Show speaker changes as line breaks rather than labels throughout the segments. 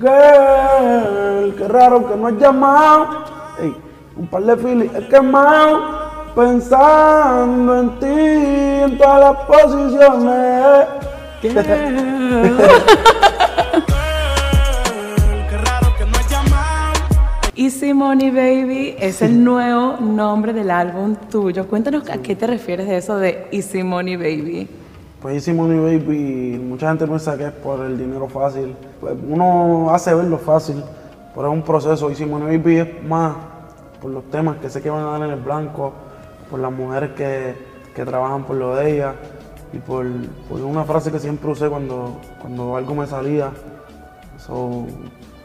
Girl, qué raro que no has llamado. Ey, un par de filis he quemado. Pensando en ti, en todas las posiciones.
¿Qué?
Qué raro que no has llamado.
Easy Money Baby es el nuevo nombre del álbum tuyo. Cuéntanos a qué te refieres de eso de Easy Money Baby.
Pues Easy Money Baby, mucha gente piensa que es por el dinero fácil. Pues uno hace verlo fácil, pero es un proceso. Easy Money Baby es más por los temas que sé que van a dar en el blanco, por las mujeres que, que trabajan por lo de ellas y por, por una frase que siempre usé cuando, cuando algo me salía. So,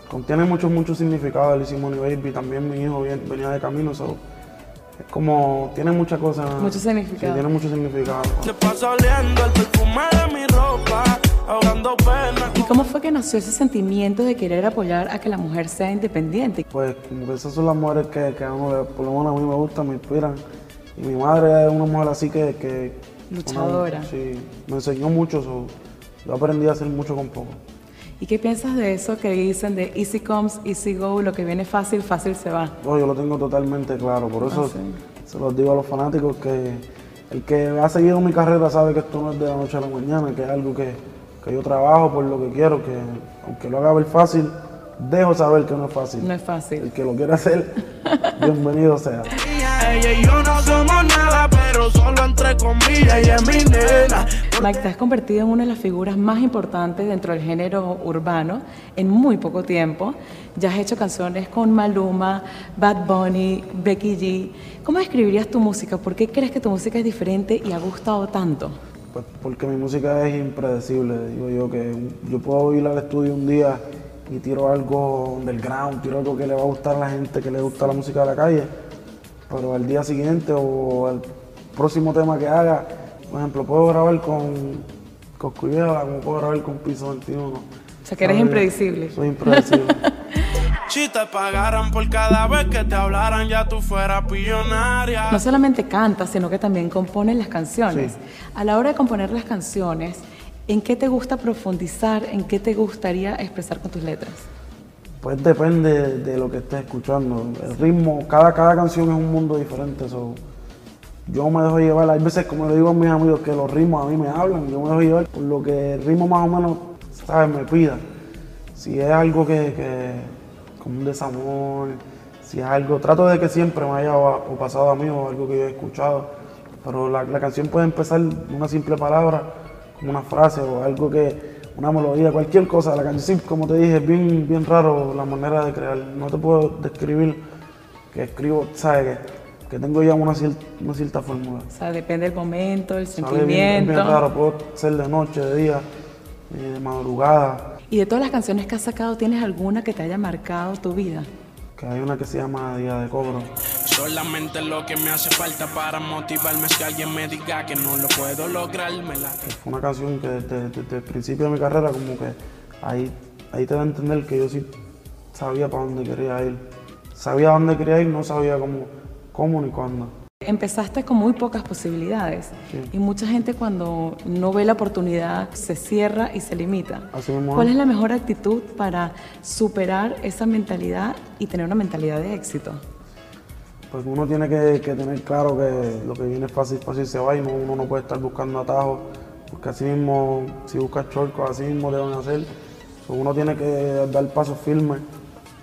contiene mucho, mucho significado el Easy Money Baby. También mi hijo venía de camino, so, como, tiene muchas cosas.
Mucho
Sí,
significado.
tiene mucho significado.
Te pasa oliendo el perfume de mi ropa, ahogando pena.
¿Y cómo fue que nació ese sentimiento de querer apoyar a que la mujer sea independiente?
Pues como que esas son las mujeres que, que a uno, le- por lo menos a mí me gustan, me inspiran. Y mi madre es una mujer así que... que
Luchadora.
sí, me enseñó mucho, so, yo aprendí a hacer mucho con poco.
¿Y qué piensas de eso que dicen de easy comes, easy go, lo que viene fácil, fácil se va?
No, yo lo tengo totalmente claro, por eso
Ah, sí.
se los digo a los fanáticos que el que ha seguido mi carrera sabe que esto no es de la noche a la mañana, que es algo que, que yo trabajo por lo que quiero, que aunque lo haga ver fácil, dejo saber que no es fácil.
No es fácil.
El que lo quiera hacer, bienvenido sea.
Ella y yo no somos nada, pero solo entre comillas, ella es mi.
Mike, te has convertido en una de las figuras más importantes dentro del género urbano en muy poco tiempo. Ya has hecho canciones con Maluma, Bad Bunny, Becky G. ¿Cómo describirías tu música? ¿Por qué crees que tu música es diferente y ha gustado tanto?
Pues porque mi música es impredecible, digo yo que yo puedo ir al estudio un día y tiro algo underground, tiro algo que le va a gustar a la gente, que le gusta la música de la calle, pero al día siguiente o al próximo tema que haga, por ejemplo, puedo grabar con Coscuyela, como puedo grabar con Piso 21.
O sea, que eres
¿sabes?
impredecible.
Soy impredecible.
Si te pagaran por cada vez que te hablaran, ya tú fueras billonaria.
No solamente cantas, sino que también compones las canciones.
Sí.
A la hora de componer las canciones, ¿en qué te gusta profundizar? ¿En qué te gustaría expresar con tus letras?
Pues depende de lo que estés escuchando. El ritmo, cada, cada canción es un mundo diferente. so, yo me dejo llevar. Hay veces, como le digo a mis amigos, que los ritmos a mí me hablan. Yo me dejo llevar por lo que el ritmo más o menos, ¿sabes? Me pida. Si es algo que, que como un desamor, si es algo, trato de que siempre me haya o pasado a mí o algo que yo he escuchado. Pero la, la canción puede empezar una simple palabra, como una frase o algo que, una melodía, cualquier cosa. La canción, como te dije, es bien, bien raro la manera de crear. No te puedo describir que escribo, ¿sabes? Que, que tengo ya una, cier- una cierta fórmula.
O sea, depende del momento, el
Sale bien,
sentimiento.
bien raro, puedo ser de noche, de día, eh, de madrugada.
Y de todas las canciones que has sacado, ¿tienes alguna que te haya marcado tu vida?
Que hay una que se llama Día de Cobro.
Solamente lo que me hace falta para motivarme es que alguien me diga que no lo puedo lograr. Me la
que fue una canción que desde, desde el principio de mi carrera como que ahí, ahí te da a entender que yo sí sabía para dónde quería ir. Sabía dónde quería ir, no sabía cómo, cómo ni cuándo.
Empezaste con muy pocas posibilidades
Sí.
y mucha gente cuando no ve la oportunidad se cierra y se limita.
Así
¿Cuál
es.
la mejor actitud para superar esa mentalidad y tener una mentalidad de éxito?
Pues uno tiene que, que tener claro que lo que viene fácil, fácil se va y no- uno no puede estar buscando atajos, porque así mismo, si buscas chorcos, así mismo te van a hacer. So, uno tiene que dar pasos firmes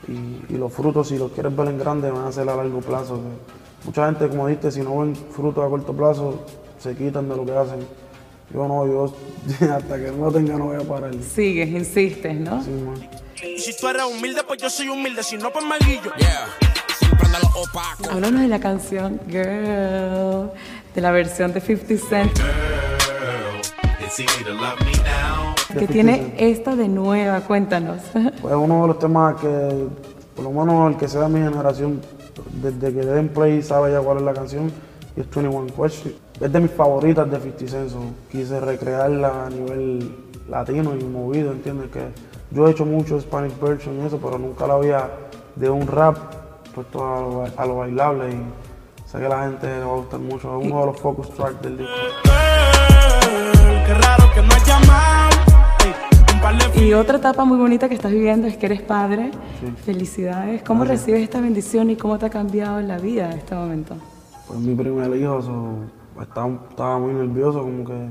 y, y los frutos, si los quieres ver en grande, van a ser a largo plazo. Que mucha gente, como dijiste, si no ven frutos a corto plazo, se quitan de lo que hacen. Yo no, yo hasta que no tenga no voy a parar.
Sigues, insistes, ¿no?
Man.
Y si tú eres humilde, pues yo soy humilde. Si no, pues me guillo.
Háblanos de la canción Girl, de la versión de 50 Cent,
It's easy to love me now.
Que tiene esta de nueva, cuéntanos.
Pues uno de los temas que, por lo menos el que sea de mi generación, desde que den play sabe ya cuál es la canción, y es 21 Question. Es de mis favoritas de 50 Cent, quise recrearla a nivel latino y movido, ¿entiendes? Que yo he hecho mucho Spanish version y eso, pero nunca la había de un rap puesto a lo, a lo bailable y sé que a la gente le va a gustar mucho. Es uno de los focus tracks del disco.
Girl, qué raro que no has llamado.
Y otra etapa muy bonita que estás viviendo es que eres padre. Felicidades. ¿Cómo recibes esta bendición y cómo te ha cambiado la vida en este momento?
Pues mi primer hijo, so, estaba, estaba muy nervioso, como que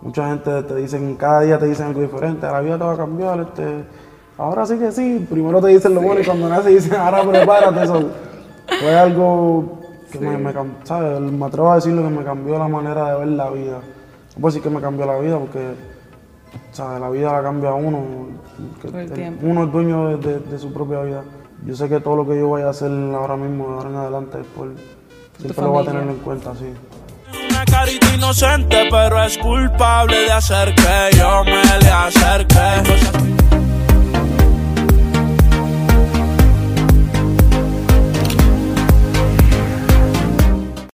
mucha gente te dicen, cada día te dicen algo diferente, la vida te va a cambiar, este, ahora sí que sí, primero te dicen lo bueno y cuando nace dicen, ahora prepárate, eso fue algo que me, me, ¿sabes? Me atrevo a decirlo que me cambió la manera de ver la vida. No puedo decir que me cambió la vida porque, ¿sabes? La vida la cambia uno,
el
uno es dueño de, de- de su propia vida. Yo sé que todo lo que yo vaya a hacer ahora mismo, de ahora en adelante, por, siempre lo voy a tener en cuenta, sí.
Una carita inocente, pero es culpable de hacer que yo me le acerque.